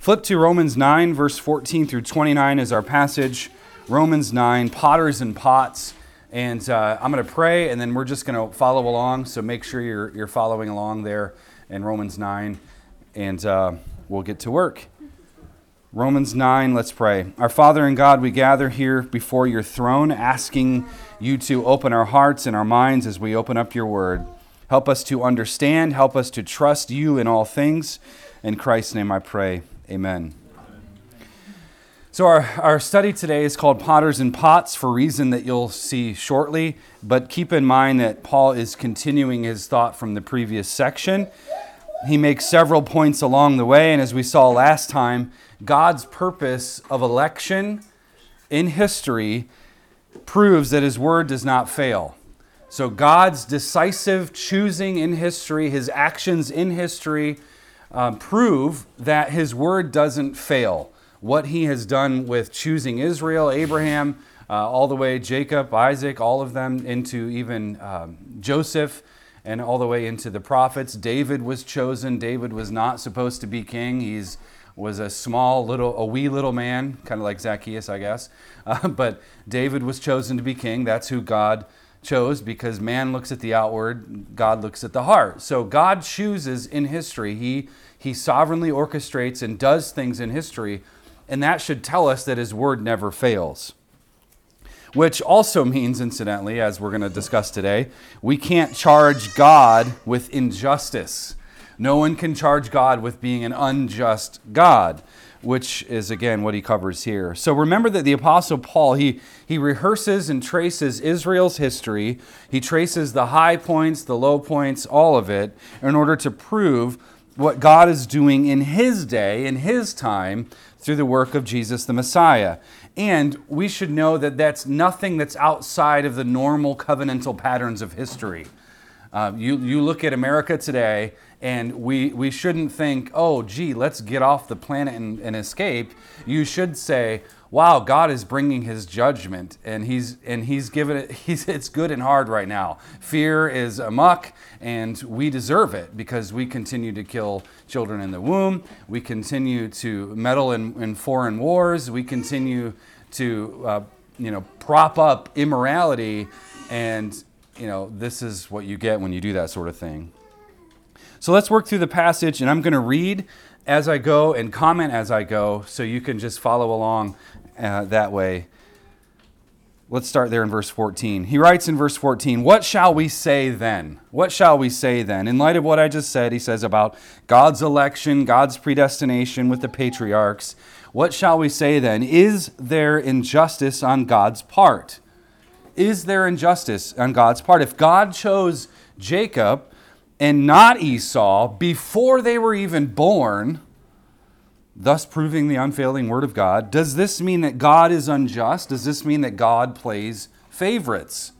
Flip to Romans 9, verse 14 through 29 is our passage. Romans 9, potters and pots. And uh, I'm going to pray, and then we're just going to follow along. So make sure you're, you're following along there in Romans 9, and uh, we'll get to work. Romans 9, let's pray. Our Father and God, we gather here before your throne, asking you to open our hearts and our minds as we open up your word. Help us to understand, help us to trust you in all things. In Christ's name I pray. Amen. So, our, our study today is called Potters and Pots for a reason that you'll see shortly. But keep in mind that Paul is continuing his thought from the previous section. He makes several points along the way, and as we saw last time, God's purpose of election in history proves that his word does not fail. So, God's decisive choosing in history, his actions in history, um, prove that his word doesn't fail. What he has done with choosing Israel, Abraham, uh, all the way Jacob, Isaac, all of them into even um, Joseph, and all the way into the prophets. David was chosen. David was not supposed to be king. He's was a small little, a wee little man, kind of like Zacchaeus, I guess. Uh, but David was chosen to be king. That's who God chose because man looks at the outward, God looks at the heart. So God chooses in history. He, he sovereignly orchestrates and does things in history, and that should tell us that his word never fails. Which also means, incidentally, as we're going to discuss today, we can't charge God with injustice. No one can charge God with being an unjust God which is again what he covers here. So remember that the apostle Paul he he rehearses and traces Israel's history. He traces the high points, the low points, all of it in order to prove what God is doing in his day, in his time through the work of Jesus the Messiah. And we should know that that's nothing that's outside of the normal covenantal patterns of history. Uh, you, you look at America today, and we, we shouldn't think, oh, gee, let's get off the planet and, and escape. You should say, wow, God is bringing his judgment, and he's, and he's given it, he's, it's good and hard right now. Fear is amok, and we deserve it because we continue to kill children in the womb. We continue to meddle in, in foreign wars. We continue to, uh, you know, prop up immorality and you know, this is what you get when you do that sort of thing. So let's work through the passage, and I'm going to read as I go and comment as I go so you can just follow along uh, that way. Let's start there in verse 14. He writes in verse 14, What shall we say then? What shall we say then? In light of what I just said, he says about God's election, God's predestination with the patriarchs. What shall we say then? Is there injustice on God's part? is there injustice on God's part? If God chose Jacob and not Esau before they were even born, thus proving the unfailing word of God, does this mean that God is unjust? Does this mean that God plays favorites?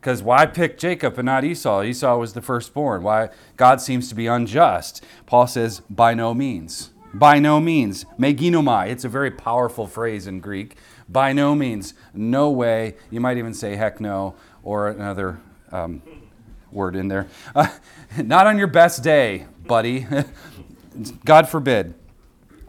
Because why pick Jacob and not Esau? Esau was the firstborn. Why God seems to be unjust? Paul says, by no means. By no means. Meginomai. It's a very powerful phrase in Greek. By no means, no way. You might even say heck no or another um, word in there. Uh, not on your best day, buddy. God forbid.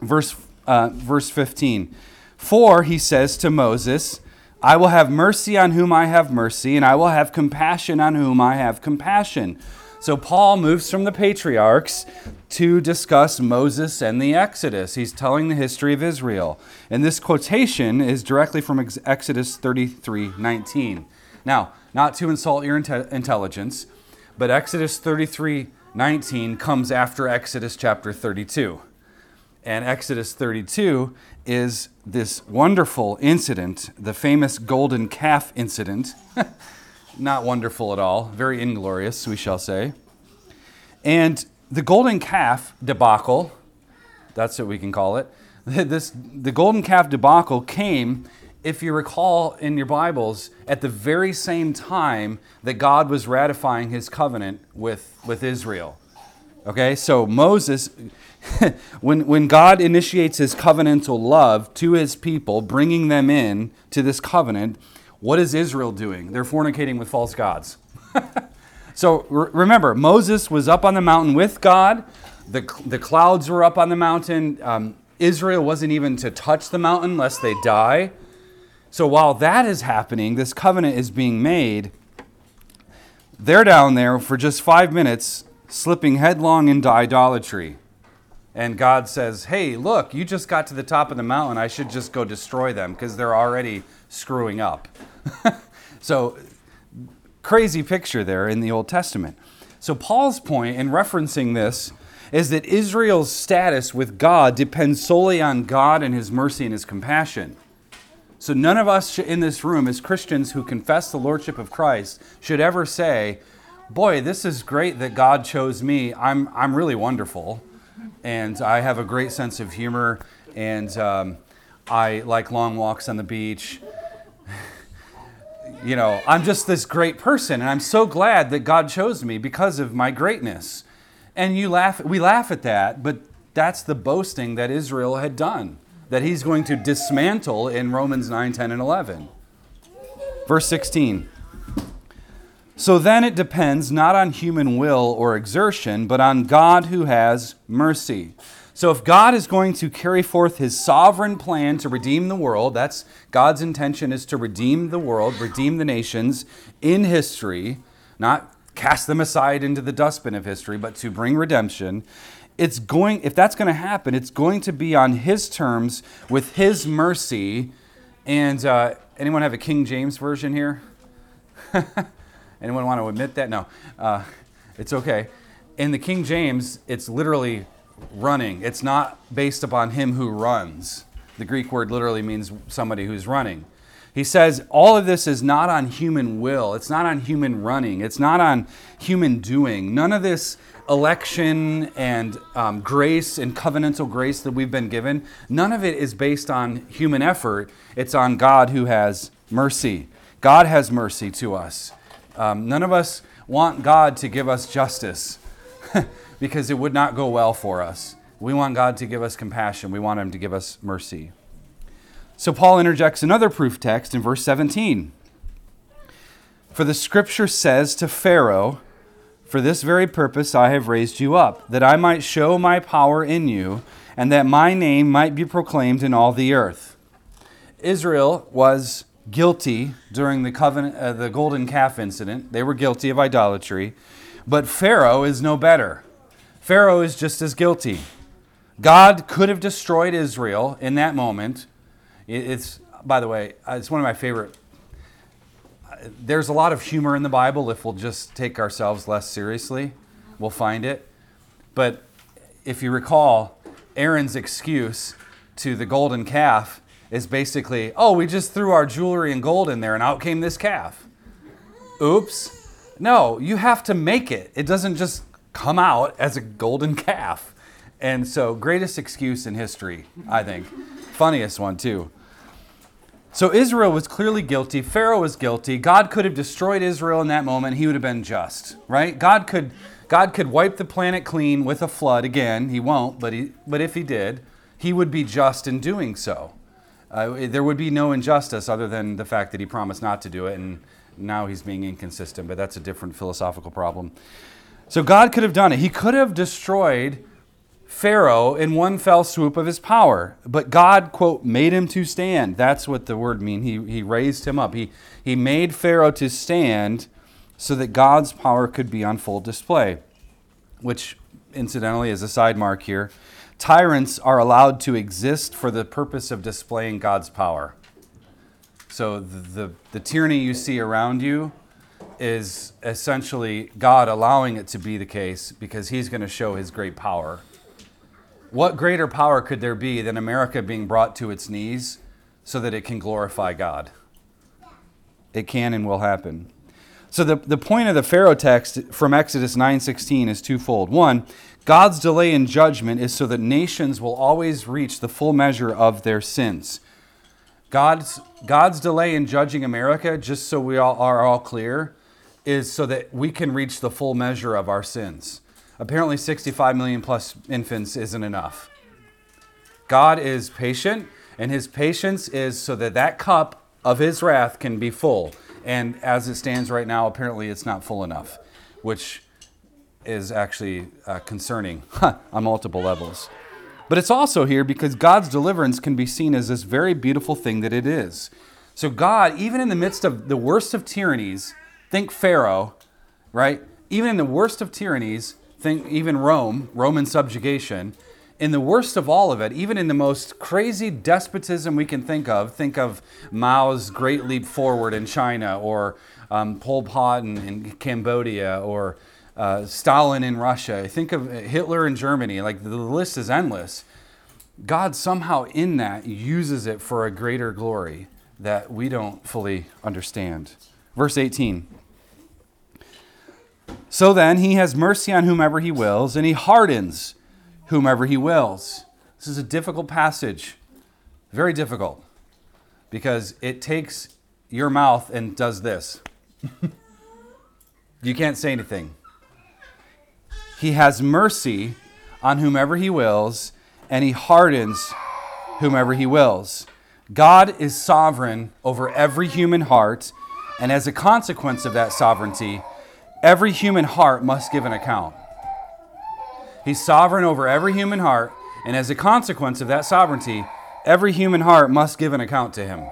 Verse, uh, verse 15. For, he says to Moses, I will have mercy on whom I have mercy, and I will have compassion on whom I have compassion. So Paul moves from the patriarchs to discuss Moses and the Exodus. He's telling the history of Israel. And this quotation is directly from Exodus 33 19. Now, not to insult your inte- intelligence, but Exodus 33 19 comes after Exodus chapter 32. And Exodus 32 is this wonderful incident, the famous golden calf incident. Not wonderful at all, very inglorious, we shall say. And the golden calf debacle, that's what we can call it, this, the golden calf debacle came, if you recall in your Bibles, at the very same time that God was ratifying his covenant with, with Israel. Okay, so Moses, when, when God initiates his covenantal love to his people, bringing them in to this covenant, what is Israel doing? They're fornicating with false gods. so re- remember, Moses was up on the mountain with God. The, the clouds were up on the mountain. Um, Israel wasn't even to touch the mountain lest they die. So while that is happening, this covenant is being made. They're down there for just five minutes, slipping headlong into idolatry. And God says, Hey, look, you just got to the top of the mountain. I should just go destroy them because they're already screwing up. so, crazy picture there in the Old Testament. So, Paul's point in referencing this is that Israel's status with God depends solely on God and his mercy and his compassion. So none of us in this room, as Christians who confess the Lordship of Christ, should ever say, Boy, this is great that God chose me. I'm, I'm really wonderful. And I have a great sense of humor. And um, I like long walks on the beach. you know, I'm just this great person. And I'm so glad that God chose me because of my greatness. And you laugh, we laugh at that, but that's the boasting that Israel had done that he's going to dismantle in Romans 9, 10, and 11. Verse 16. So then it depends not on human will or exertion, but on God who has mercy. So if God is going to carry forth his sovereign plan to redeem the world, that's God's intention is to redeem the world, redeem the nations in history, not cast them aside into the dustbin of history, but to bring redemption it's going if that's going to happen it's going to be on his terms with his mercy. And uh, anyone have a king james version here? Anyone want to admit that? No. Uh, it's okay. In the king james it's literally running. It's not based upon him who runs. The greek word literally means somebody who's running. He says all of this is not on human will. It's not on human running. It's not on human doing. None of this election and um, grace and covenantal grace that we've been given, none of it is based on human effort. It's on God who has mercy. God has mercy to us. Um, none of us want God to give us justice because it would not go well for us. We want God to give us compassion, we want Him to give us mercy. So Paul interjects another proof text in verse 17. For the scripture says to Pharaoh, for this very purpose I have raised you up, that I might show my power in you, and that my name might be proclaimed in all the earth. Israel was guilty during the covenant, uh, the golden calf incident. They were guilty of idolatry, but Pharaoh is no better. Pharaoh is just as guilty. God could have destroyed Israel in that moment. It's, by the way, it's one of my favorite there's a lot of humor in the Bible if we'll just take ourselves less seriously. We'll find it. But if you recall, Aaron's excuse to the golden calf is basically, oh, we just threw our jewelry and gold in there and out came this calf. Oops. No, you have to make it. It doesn't just come out as a golden calf. And so, greatest excuse in history, I think. Funniest one, too. So Israel was clearly guilty. Pharaoh was guilty. God could have destroyed Israel in that moment. He would have been just, right? God could, God could wipe the planet clean with a flood again. He won't, but, he, but if he did, he would be just in doing so. Uh, there would be no injustice other than the fact that he promised not to do it, and now he's being inconsistent, but that's a different philosophical problem. So God could have done it. He could have destroyed Pharaoh in one fell swoop of his power. But God, quote, made him to stand. That's what the word means. He, he raised him up. He, he made Pharaoh to stand so that God's power could be on full display. Which, incidentally, is a side mark here. Tyrants are allowed to exist for the purpose of displaying God's power. So the, the, the tyranny you see around you is essentially God allowing it to be the case because he's going to show his great power what greater power could there be than America being brought to its knees so that it can glorify God? It can and will happen. So the, the point of the Pharaoh text from Exodus 9:16 is twofold. One, God's delay in judgment is so that nations will always reach the full measure of their sins. God's, God's delay in judging America, just so we all are all clear, is so that we can reach the full measure of our sins. Apparently, 65 million plus infants isn't enough. God is patient, and his patience is so that that cup of his wrath can be full. And as it stands right now, apparently it's not full enough, which is actually uh, concerning on multiple levels. But it's also here because God's deliverance can be seen as this very beautiful thing that it is. So, God, even in the midst of the worst of tyrannies, think Pharaoh, right? Even in the worst of tyrannies, think even Rome, Roman subjugation, in the worst of all of it, even in the most crazy despotism we can think of, think of Mao's Great Leap Forward in China, or um, Pol Pot in, in Cambodia, or uh, Stalin in Russia. Think of Hitler in Germany. Like the list is endless. God somehow in that uses it for a greater glory that we don't fully understand. Verse 18. So then, he has mercy on whomever he wills, and he hardens whomever he wills. This is a difficult passage, very difficult, because it takes your mouth and does this. you can't say anything. He has mercy on whomever he wills, and he hardens whomever he wills. God is sovereign over every human heart, and as a consequence of that sovereignty, every human heart must give an account. He's sovereign over every human heart, and as a consequence of that sovereignty, every human heart must give an account to him.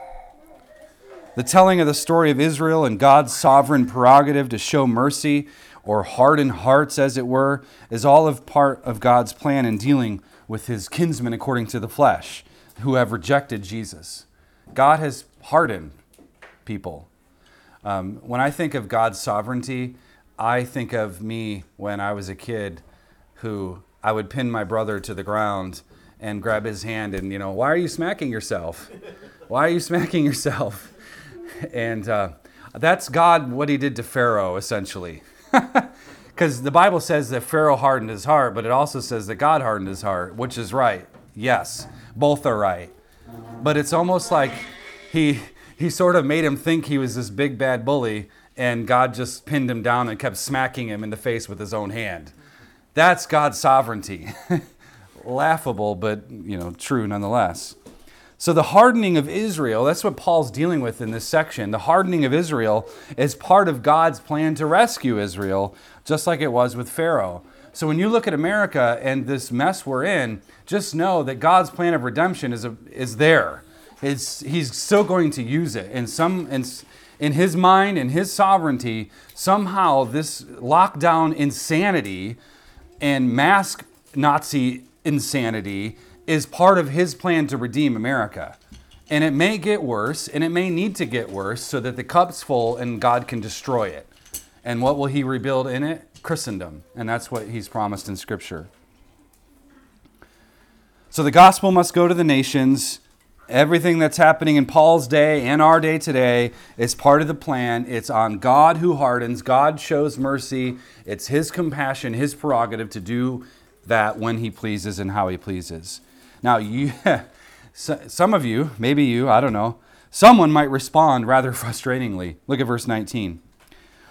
The telling of the story of Israel and God's sovereign prerogative to show mercy or harden hearts, as it were, is all of part of God's plan in dealing with his kinsmen according to the flesh who have rejected Jesus. God has hardened people. Um, when I think of God's sovereignty, I think of me when I was a kid who I would pin my brother to the ground and grab his hand and, you know, why are you smacking yourself? Why are you smacking yourself? And uh, that's God, what he did to Pharaoh, essentially. Because the Bible says that Pharaoh hardened his heart, but it also says that God hardened his heart, which is right. Yes, both are right. But it's almost like he, he sort of made him think he was this big bad bully, and God just pinned him down and kept smacking him in the face with his own hand. That's God's sovereignty. Laughable, but you know, true nonetheless. So the hardening of Israel, that's what Paul's dealing with in this section. The hardening of Israel is part of God's plan to rescue Israel, just like it was with Pharaoh. So when you look at America and this mess we're in, just know that God's plan of redemption is, a, is there. It's, he's still going to use it. In, some, in, in his mind, in his sovereignty, somehow this lockdown insanity and mask Nazi insanity is part of his plan to redeem America. And it may get worse, and it may need to get worse so that the cup's full and God can destroy it. And what will he rebuild in it? Christendom. And that's what he's promised in Scripture. So the gospel must go to the nations. Everything that's happening in Paul's day and our day today is part of the plan. It's on God who hardens. God shows mercy. It's His compassion, His prerogative to do that when He pleases and how He pleases. Now, you, some of you, maybe you, I don't know, someone might respond rather frustratingly. Look at verse 19.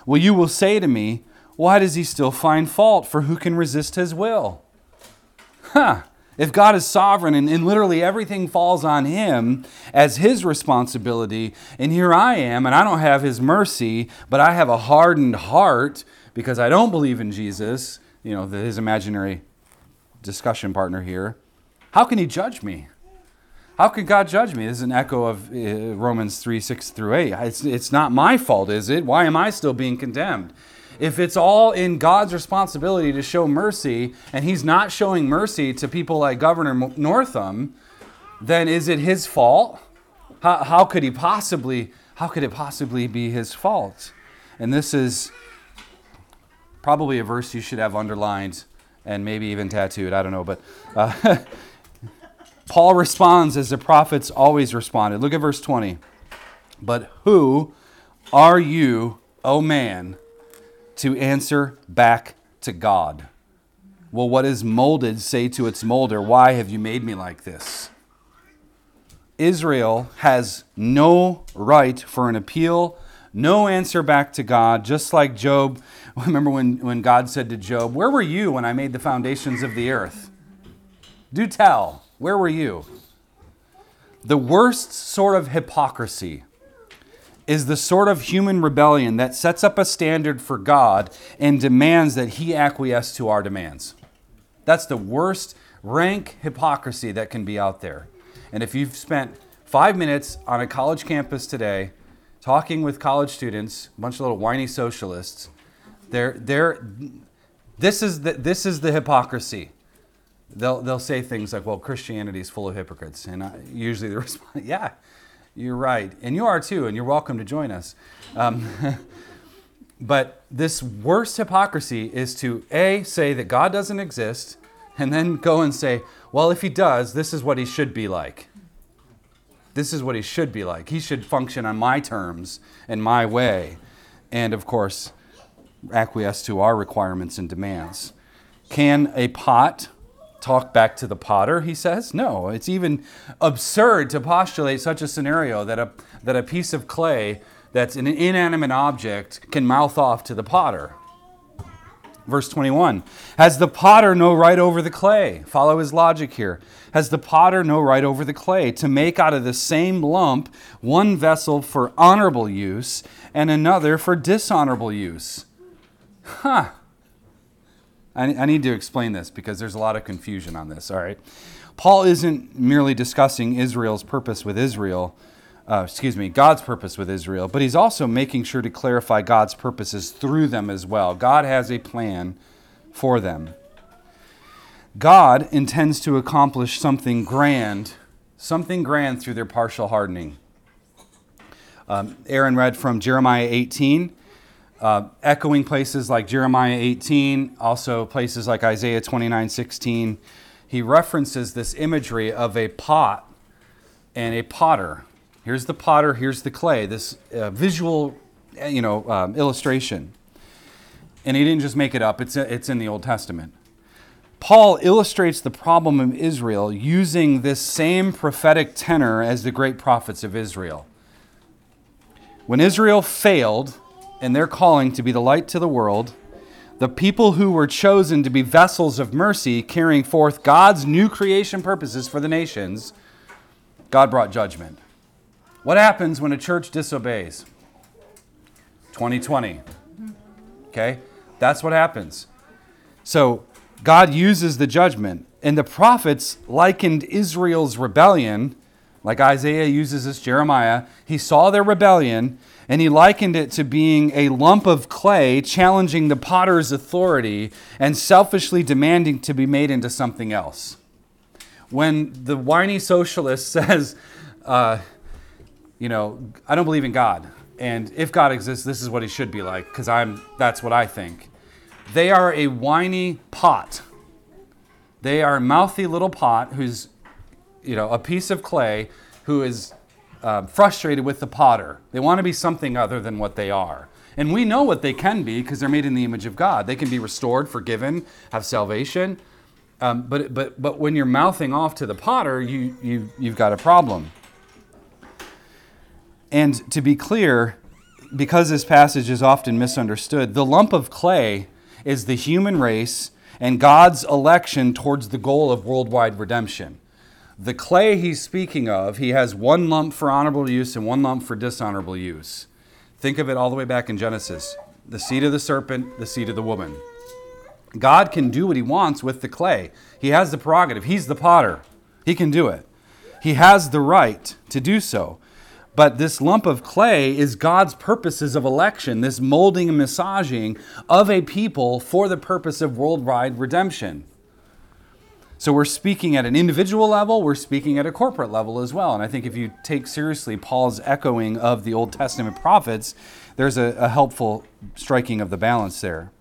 Well, you will say to me, Why does he still find fault? For who can resist his will? Huh. If God is sovereign and, and, literally everything falls on him as his responsibility, and here I am and I don't have his mercy, but I have a hardened heart because I don't believe in Jesus, you know, his imaginary discussion partner here, how can he judge me? How can God judge me? This is an echo of uh, Romans 3 6 through 8. It's, it's not my fault, is it? Why am I still being condemned? If it's all in God's responsibility to show mercy, and He's not showing mercy to people like Governor Northam, then is it His fault? How, how could He possibly? How could it possibly be His fault? And this is probably a verse you should have underlined and maybe even tattooed. I don't know, but. Uh, Paul responds as the prophets always responded. Look at verse 20. But who are you, O man, to answer back to God? Well, what is molded say to its molder, Why have you made me like this? Israel has no right for an appeal, no answer back to God, just like Job. Remember when, when God said to Job, Where were you when I made the foundations of the earth? Do tell. Where were you? The worst sort of hypocrisy is the sort of human rebellion that sets up a standard for God and demands that He acquiesce to our demands. That's the worst rank hypocrisy that can be out there. And if you've spent five minutes on a college campus today talking with college students, a bunch of little whiny socialists, they're, they're, this, is the, this is the hypocrisy. They'll, they'll say things like, well, Christianity is full of hypocrites. And I, usually the response, yeah, you're right. And you are too, and you're welcome to join us. Um, but this worst hypocrisy is to A, say that God doesn't exist, and then go and say, well, if he does, this is what he should be like. This is what he should be like. He should function on my terms and my way. And of course, acquiesce to our requirements and demands. Can a pot talk back to the potter, he says? No. It's even absurd to postulate such a scenario that a, that a piece of clay that's an inanimate object can mouth off to the potter. Verse 21 Has the potter no right over the clay? Follow his logic here. Has the potter no right over the clay to make out of the same lump one vessel for honorable use and another for dishonorable use? Huh. I, I need to explain this because there's a lot of confusion on this, all right? Paul isn't merely discussing Israel's purpose with Israel, uh, excuse me, God's purpose with Israel, but he's also making sure to clarify God's purposes through them as well. God has a plan for them. God intends to accomplish something grand, something grand through their partial hardening. Um, Aaron read from Jeremiah 18 uh, echoing places like Jeremiah 18, also places like Isaiah 29 16. He references this imagery of a pot and a potter. Here's the potter, here's the clay, this uh, visual uh, you know, um, illustration. And he didn't just make it up, it's, it's in the Old Testament. Paul illustrates the problem of Israel using this same prophetic tenor as the great prophets of Israel. When Israel failed, and their calling to be the light to the world, the people who were chosen to be vessels of mercy, carrying forth God's new creation purposes for the nations, God brought judgment. What happens when a church disobeys? 2020. Okay? That's what happens. So, God uses the judgment. And the prophets likened Israel's rebellion, like Isaiah uses this, Jeremiah. He saw their rebellion and he likened it to being a lump of clay challenging the potter's authority and selfishly demanding to be made into something else. When the whiny socialist says, uh, you know, I don't believe in God, and if God exists, this is what he should be like, because I'm that's what I think. They are a whiny pot. They are a mouthy little pot who's, you know, a piece of clay who is uh, frustrated with the potter. They want to be something other than what they are. And we know what they can be because they're made in the image of God. They can be restored, forgiven, have salvation. Um, but, but, but when you're mouthing off to the potter, you, you, you've got a problem. And to be clear, because this passage is often misunderstood, the lump of clay is the human race and God's election towards the goal of worldwide redemption. The clay he's speaking of, he has one lump for honorable use and one lump for dishonorable use. Think of it all the way back in Genesis the seed of the serpent, the seed of the woman. God can do what he wants with the clay. He has the prerogative. He's the potter. He can do it. He has the right to do so. But this lump of clay is God's purposes of election, this molding and massaging of a people for the purpose of worldwide redemption. So we're speaking at an individual level, we're speaking at a corporate level as well. And I think if you take seriously Paul's echoing of the Old Testament prophets, there's a, a helpful striking of the balance there.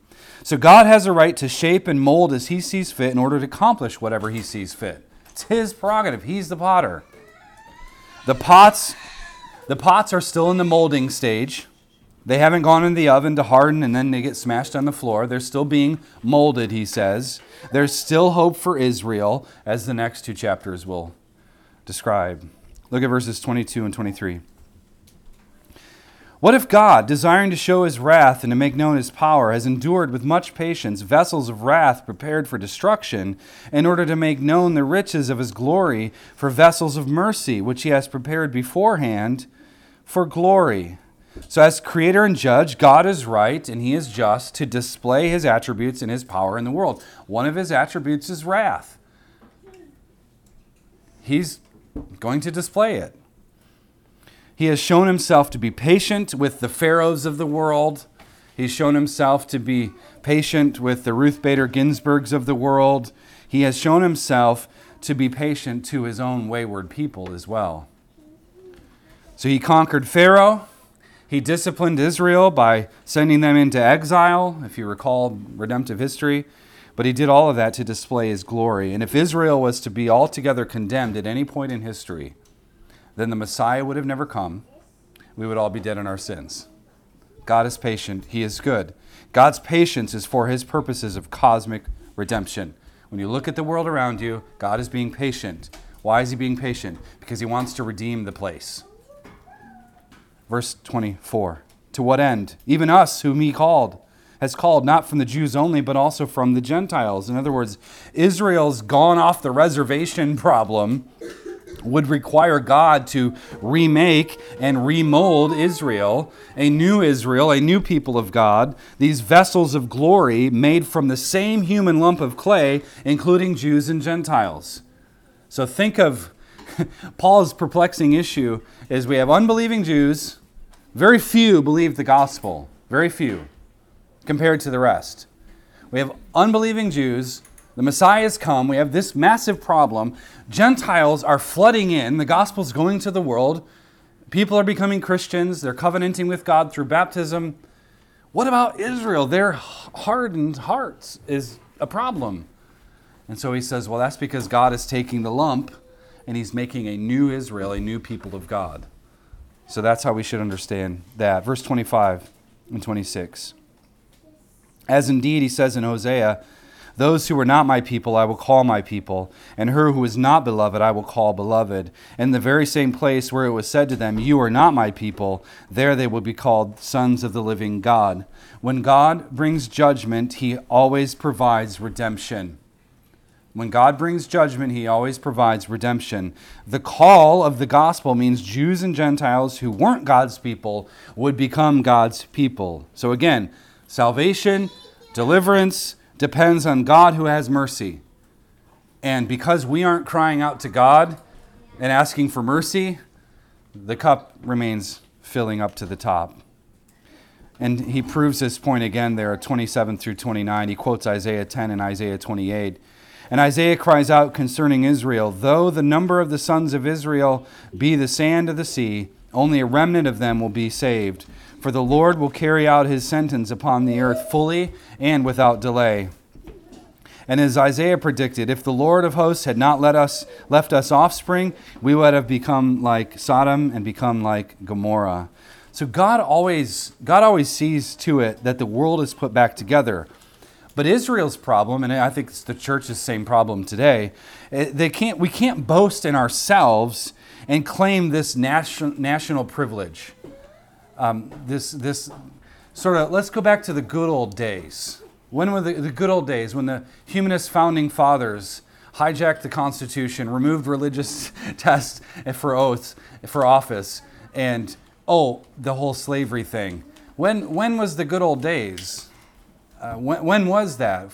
So God has a right to shape and mold as he sees fit in order to accomplish whatever he sees fit. It's his prerogative. He's the potter. The pots the pots are still in the molding stage. They haven't gone in the oven to harden and then they get smashed on the floor. They're still being molded, he says. There's still hope for Israel, as the next two chapters will describe. Look at verses 22 and 23. What if God, desiring to show his wrath and to make known his power, has endured with much patience vessels of wrath prepared for destruction, in order to make known the riches of his glory for vessels of mercy, which he has prepared beforehand for glory? So, as creator and judge, God is right and he is just to display his attributes and his power in the world. One of his attributes is wrath. He's going to display it. He has shown himself to be patient with the pharaohs of the world. He's shown himself to be patient with the Ruth Bader Ginsburgs of the world. He has shown himself to be patient to his own wayward people as well. So he conquered Pharaoh. He disciplined Israel by sending them into exile, if you recall redemptive history. But he did all of that to display his glory. And if Israel was to be altogether condemned at any point in history, then the Messiah would have never come. We would all be dead in our sins. God is patient, He is good. God's patience is for His purposes of cosmic redemption. When you look at the world around you, God is being patient. Why is He being patient? Because He wants to redeem the place. Verse 24 To what end? Even us, whom He called has called not from the Jews only, but also from the Gentiles. In other words, Israel's gone off the reservation problem would require God to remake and remold Israel, a new Israel, a new people of God, these vessels of glory made from the same human lump of clay, including Jews and Gentiles. So think of Paul's perplexing issue is we have unbelieving Jews, very few believe the gospel, very few compared to the rest. We have unbelieving Jews. The Messiah has come. We have this massive problem. Gentiles are flooding in. The gospel's going to the world. People are becoming Christians. They're covenanting with God through baptism. What about Israel? Their hardened hearts is a problem. And so he says, well, that's because God is taking the lump and he's making a new Israel, a new people of God. So that's how we should understand that. Verse 25 and 26. As indeed he says in Hosea, those who are not my people I will call my people, and her who is not beloved I will call beloved. In the very same place where it was said to them, You are not my people, there they will be called sons of the living God. When God brings judgment, he always provides redemption. When God brings judgment, he always provides redemption. The call of the gospel means Jews and Gentiles who weren't God's people would become God's people. So again, Salvation, deliverance depends on God who has mercy. And because we aren't crying out to God and asking for mercy, the cup remains filling up to the top. And he proves this point again there at 27 through 29. He quotes Isaiah 10 and Isaiah 28. And Isaiah cries out concerning Israel Though the number of the sons of Israel be the sand of the sea, only a remnant of them will be saved. For the Lord will carry out his sentence upon the earth fully and without delay. And as Isaiah predicted, if the Lord of hosts had not let us, left us offspring, we would have become like Sodom and become like Gomorrah. So God always, God always sees to it that the world is put back together. But Israel's problem, and I think it's the church's same problem today, eh, they can't, we can't boast in ourselves and claim this national, national privilege um, this, this sort of, let's go back to the good old days. When were the, the good old days when the humanist founding fathers hijacked the Constitution, removed religious tests for oaths, for office, and oh, the whole slavery thing. When, when was the good old days? Uh, when, when was that?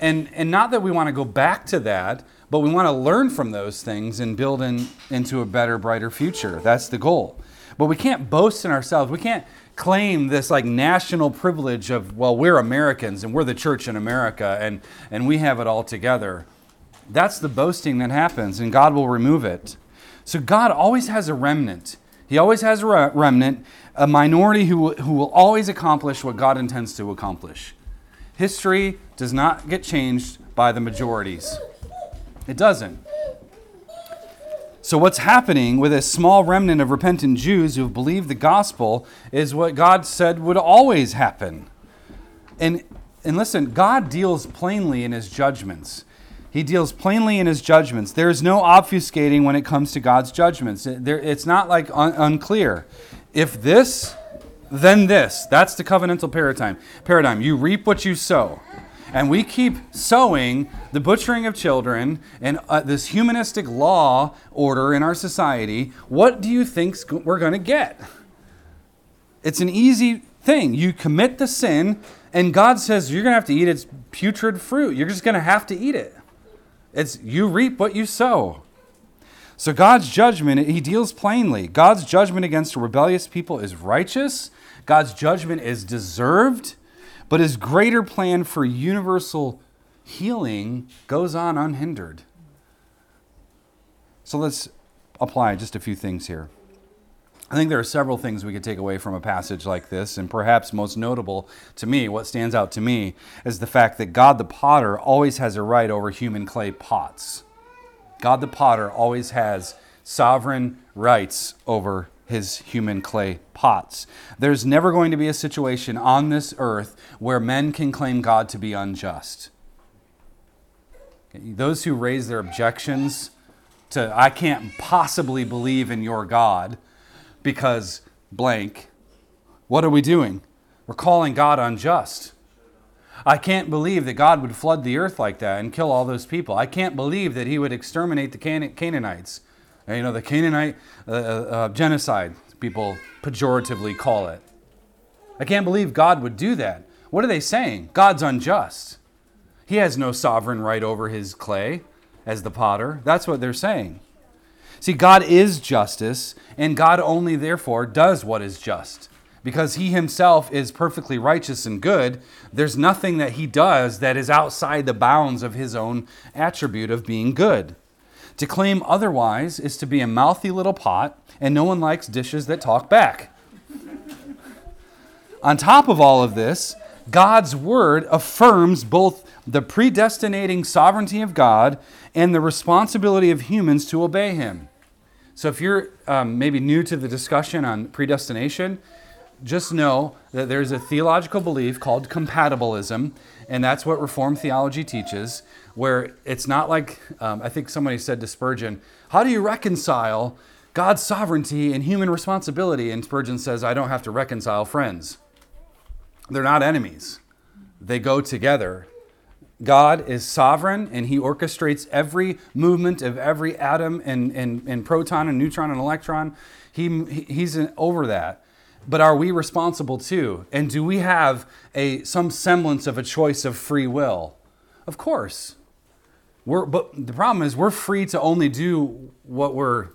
And, and not that we want to go back to that, but we want to learn from those things and build in, into a better, brighter future. That's the goal. But we can't boast in ourselves. We can't claim this like national privilege of, well, we're Americans and we're the church in America and, and we have it all together. That's the boasting that happens, and God will remove it. So God always has a remnant. He always has a remnant, a minority who, who will always accomplish what God intends to accomplish. History does not get changed by the majorities. It doesn't. So, what's happening with a small remnant of repentant Jews who have believed the gospel is what God said would always happen. And, and listen, God deals plainly in his judgments. He deals plainly in his judgments. There is no obfuscating when it comes to God's judgments. it's not like un- unclear. If this, then this. That's the covenantal paradigm. Paradigm. You reap what you sow and we keep sowing the butchering of children and uh, this humanistic law order in our society, what do you think we're going to get? It's an easy thing. You commit the sin, and God says you're going to have to eat its putrid fruit. You're just going to have to eat it. It's you reap what you sow. So God's judgment, he deals plainly. God's judgment against a rebellious people is righteous. God's judgment is deserved, but his greater plan for universal healing goes on unhindered. So let's apply just a few things here. I think there are several things we could take away from a passage like this, and perhaps most notable to me, what stands out to me, is the fact that God the potter always has a right over human clay pots. God the potter always has sovereign rights over his human clay pots. There's never going to be a situation on this earth where men can claim God to be unjust. Those who raise their objections to, I can't possibly believe in your God because blank. What are we doing? We're calling God unjust. I can't believe that God would flood the earth like that and kill all those people. I can't believe that He would exterminate the Can- Canaanites. And, you know, the Canaanite uh, uh, uh, genocide, people pejoratively call it. I can't believe God would do that. What are they saying? God's unjust. He has no sovereign right over his clay as the potter. That's what they're saying. See, God is justice, and God only, therefore, does what is just. Because he himself is perfectly righteous and good, there's nothing that he does that is outside the bounds of his own attribute of being good. To claim otherwise is to be a mouthy little pot, and no one likes dishes that talk back. On top of all of this, God's word affirms both the predestinating sovereignty of God and the responsibility of humans to obey him. So, if you're um, maybe new to the discussion on predestination, just know that there's a theological belief called compatibilism, and that's what Reformed theology teaches, where it's not like, um, I think somebody said to Spurgeon, How do you reconcile God's sovereignty and human responsibility? And Spurgeon says, I don't have to reconcile friends. They're not enemies, they go together. God is sovereign and he orchestrates every movement of every atom and, and, and proton and neutron and electron. He, he's over that. But are we responsible too? And do we have a, some semblance of a choice of free will? Of course. We're, but the problem is we're free to only do what we're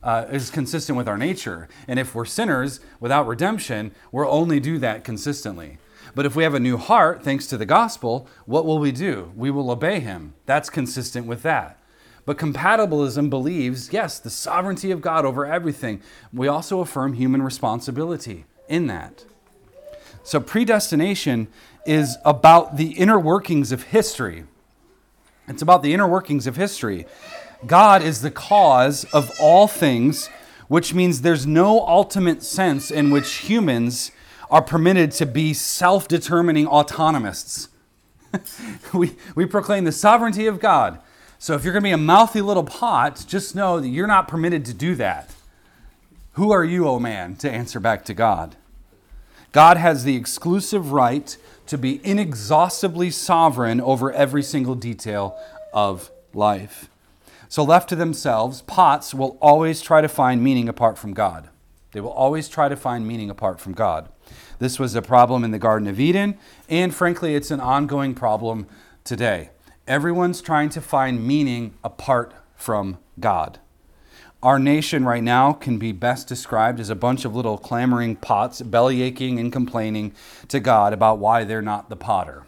uh, is consistent with our nature. And if we're sinners without redemption, we'll only do that consistently. But if we have a new heart, thanks to the gospel, what will we do? We will obey him. That's consistent with that. But compatibilism believes, yes, the sovereignty of God over everything. We also affirm human responsibility in that. So predestination is about the inner workings of history. It's about the inner workings of history. God is the cause of all things, which means there's no ultimate sense in which humans are permitted to be self determining autonomists. we, we proclaim the sovereignty of God. So if you're going to be a mouthy little pot, just know that you're not permitted to do that. Who are you, O oh man, to answer back to God? God has the exclusive right to be inexhaustibly sovereign over every single detail of life. So, left to themselves, pots will always try to find meaning apart from God. They will always try to find meaning apart from God. This was a problem in the Garden of Eden, and frankly, it's an ongoing problem today. Everyone's trying to find meaning apart from God. Our nation right now can be best described as a bunch of little clamoring pots, belly aching and complaining to God about why they're not the potter.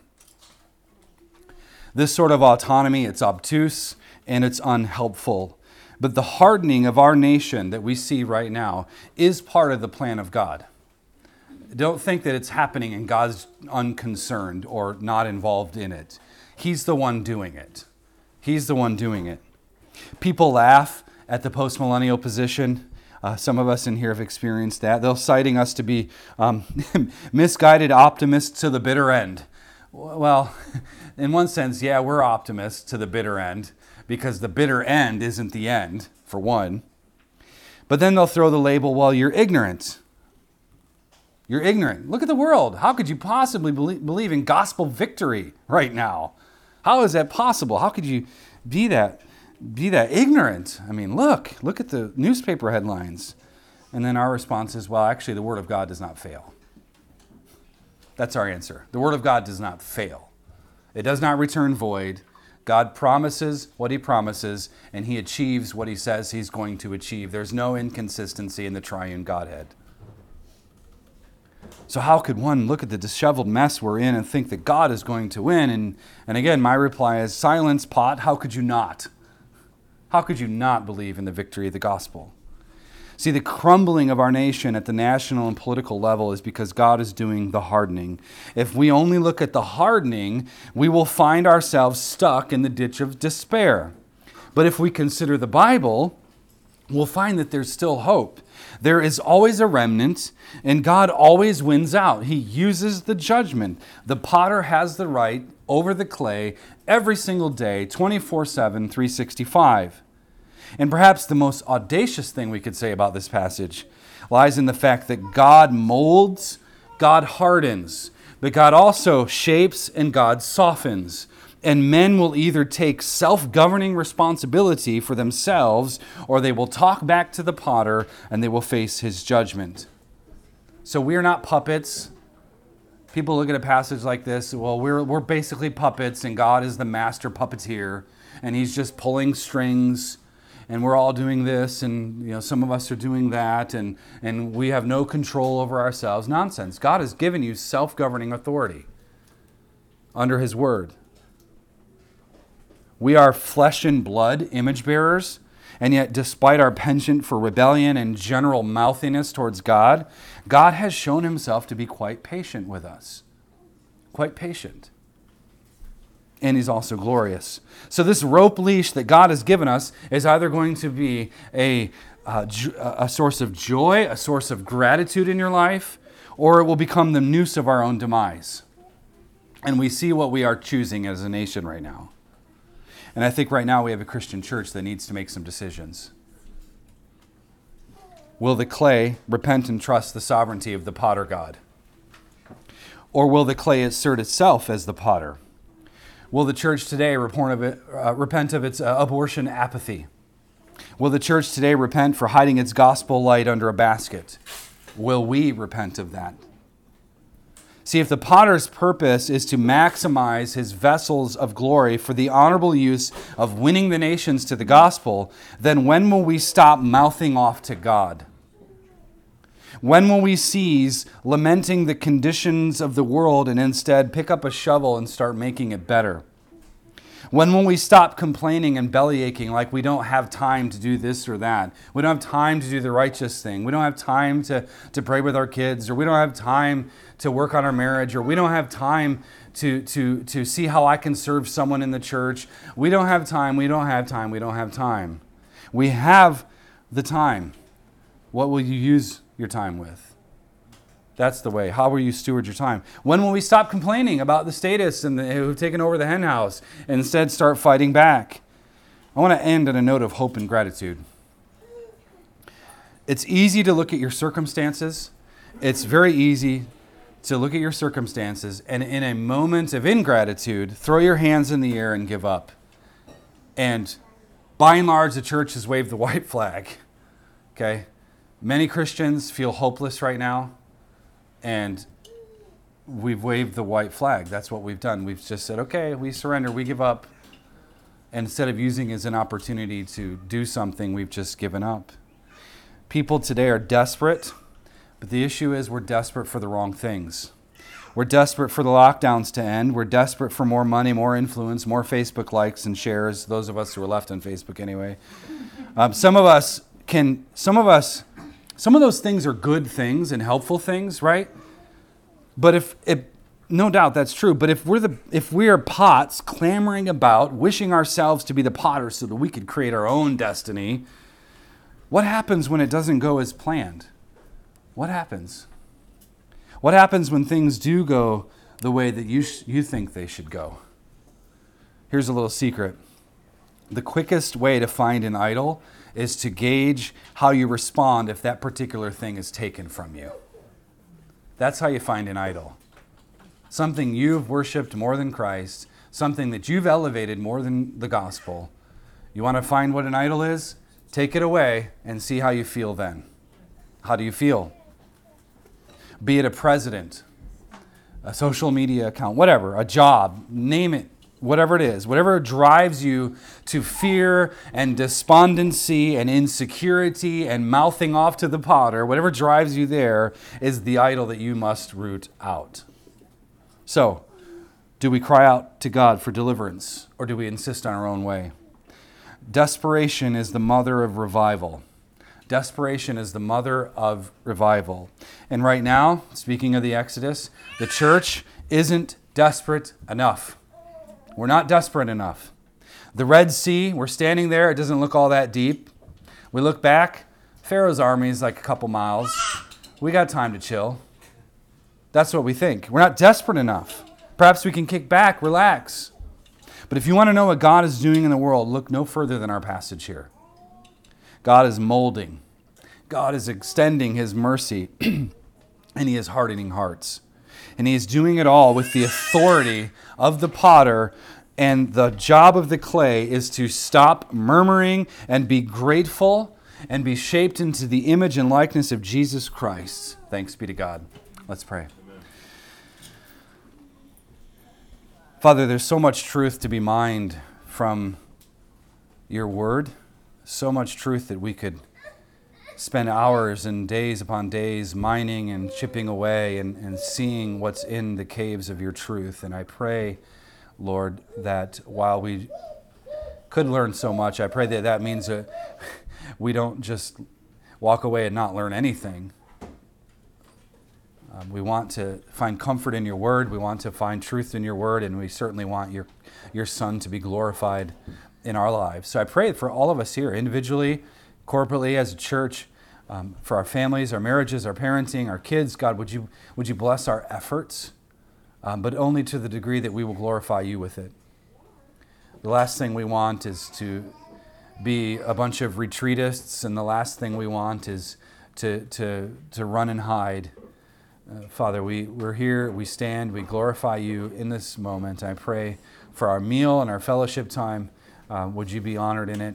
This sort of autonomy, it's obtuse and it's unhelpful. But the hardening of our nation that we see right now is part of the plan of God. Don't think that it's happening and God's unconcerned or not involved in it. He's the one doing it. He's the one doing it. People laugh at the postmillennial position. Uh, some of us in here have experienced that. They're citing us to be um, misguided optimists to the bitter end. Well, in one sense, yeah, we're optimists to the bitter end because the bitter end isn't the end, for one. But then they'll throw the label, well, you're ignorant. You're ignorant. Look at the world. How could you possibly believe in gospel victory right now? How is that possible? How could you be that be that ignorant? I mean, look, look at the newspaper headlines. And then our response is, well, actually, the Word of God does not fail. That's our answer. The Word of God does not fail, it does not return void. God promises what He promises, and He achieves what He says He's going to achieve. There's no inconsistency in the triune Godhead. So, how could one look at the disheveled mess we're in and think that God is going to win? And, and again, my reply is silence, pot. How could you not? How could you not believe in the victory of the gospel? See, the crumbling of our nation at the national and political level is because God is doing the hardening. If we only look at the hardening, we will find ourselves stuck in the ditch of despair. But if we consider the Bible, we'll find that there's still hope. There is always a remnant, and God always wins out. He uses the judgment. The potter has the right over the clay every single day, 24 7, 365. And perhaps the most audacious thing we could say about this passage lies in the fact that God molds, God hardens, but God also shapes and God softens. And men will either take self governing responsibility for themselves or they will talk back to the potter and they will face his judgment. So we are not puppets. People look at a passage like this, well, we're, we're basically puppets and God is the master puppeteer and he's just pulling strings and we're all doing this and you know some of us are doing that and and we have no control over ourselves nonsense god has given you self-governing authority under his word we are flesh and blood image bearers and yet despite our penchant for rebellion and general mouthiness towards god god has shown himself to be quite patient with us quite patient and he's also glorious. So, this rope leash that God has given us is either going to be a, uh, a source of joy, a source of gratitude in your life, or it will become the noose of our own demise. And we see what we are choosing as a nation right now. And I think right now we have a Christian church that needs to make some decisions. Will the clay repent and trust the sovereignty of the potter God? Or will the clay assert itself as the potter? Will the church today repent of, it, uh, repent of its uh, abortion apathy? Will the church today repent for hiding its gospel light under a basket? Will we repent of that? See, if the potter's purpose is to maximize his vessels of glory for the honorable use of winning the nations to the gospel, then when will we stop mouthing off to God? When will we cease lamenting the conditions of the world and instead pick up a shovel and start making it better? When will we stop complaining and belly aching like we don't have time to do this or that? We don't have time to do the righteous thing. We don't have time to, to pray with our kids, or we don't have time to work on our marriage, or we don't have time to, to, to see how I can serve someone in the church. We don't have time, we don't have time, we don't have time. We have the time. What will you use your time with. That's the way. How will you steward your time? When will we stop complaining about the statists and the, who've taken over the hen house and instead start fighting back? I want to end on a note of hope and gratitude. It's easy to look at your circumstances. It's very easy to look at your circumstances and, in a moment of ingratitude, throw your hands in the air and give up. And by and large, the church has waved the white flag. Okay? Many Christians feel hopeless right now, and we've waved the white flag. That's what we've done. We've just said, okay, we surrender, we give up. And instead of using as an opportunity to do something, we've just given up. People today are desperate, but the issue is we're desperate for the wrong things. We're desperate for the lockdowns to end. We're desperate for more money, more influence, more Facebook likes and shares. Those of us who are left on Facebook, anyway. Um, some of us can, some of us some of those things are good things and helpful things, right? But if, if no doubt that's true, but if we're the if we are pots clamoring about wishing ourselves to be the potter so that we could create our own destiny, what happens when it doesn't go as planned? What happens? What happens when things do go the way that you, sh- you think they should go? Here's a little secret. The quickest way to find an idol is to gauge how you respond if that particular thing is taken from you. That's how you find an idol. Something you've worshiped more than Christ, something that you've elevated more than the gospel. You want to find what an idol is? Take it away and see how you feel then. How do you feel? Be it a president, a social media account, whatever, a job, name it, whatever it is, whatever drives you to fear and despondency and insecurity and mouthing off to the potter, whatever drives you there is the idol that you must root out. So, do we cry out to God for deliverance or do we insist on our own way? Desperation is the mother of revival. Desperation is the mother of revival. And right now, speaking of the Exodus, the church isn't desperate enough. We're not desperate enough. The Red Sea, we're standing there, it doesn't look all that deep. We look back, Pharaoh's army is like a couple miles. We got time to chill. That's what we think. We're not desperate enough. Perhaps we can kick back, relax. But if you want to know what God is doing in the world, look no further than our passage here. God is molding, God is extending His mercy, and He is hardening hearts. And He is doing it all with the authority of the potter. And the job of the clay is to stop murmuring and be grateful and be shaped into the image and likeness of Jesus Christ. Thanks be to God. Let's pray. Father, there's so much truth to be mined from your word, so much truth that we could spend hours and days upon days mining and chipping away and, and seeing what's in the caves of your truth. And I pray, Lord, that while we could learn so much, I pray that that means that we don't just walk away and not learn anything um, we want to find comfort in your word. We want to find truth in your word, and we certainly want your, your son to be glorified in our lives. So I pray for all of us here, individually, corporately, as a church, um, for our families, our marriages, our parenting, our kids. God, would you, would you bless our efforts, um, but only to the degree that we will glorify you with it. The last thing we want is to be a bunch of retreatists, and the last thing we want is to, to, to run and hide uh, Father, we, we're here, we stand, we glorify you in this moment. I pray for our meal and our fellowship time. Uh, would you be honored in it?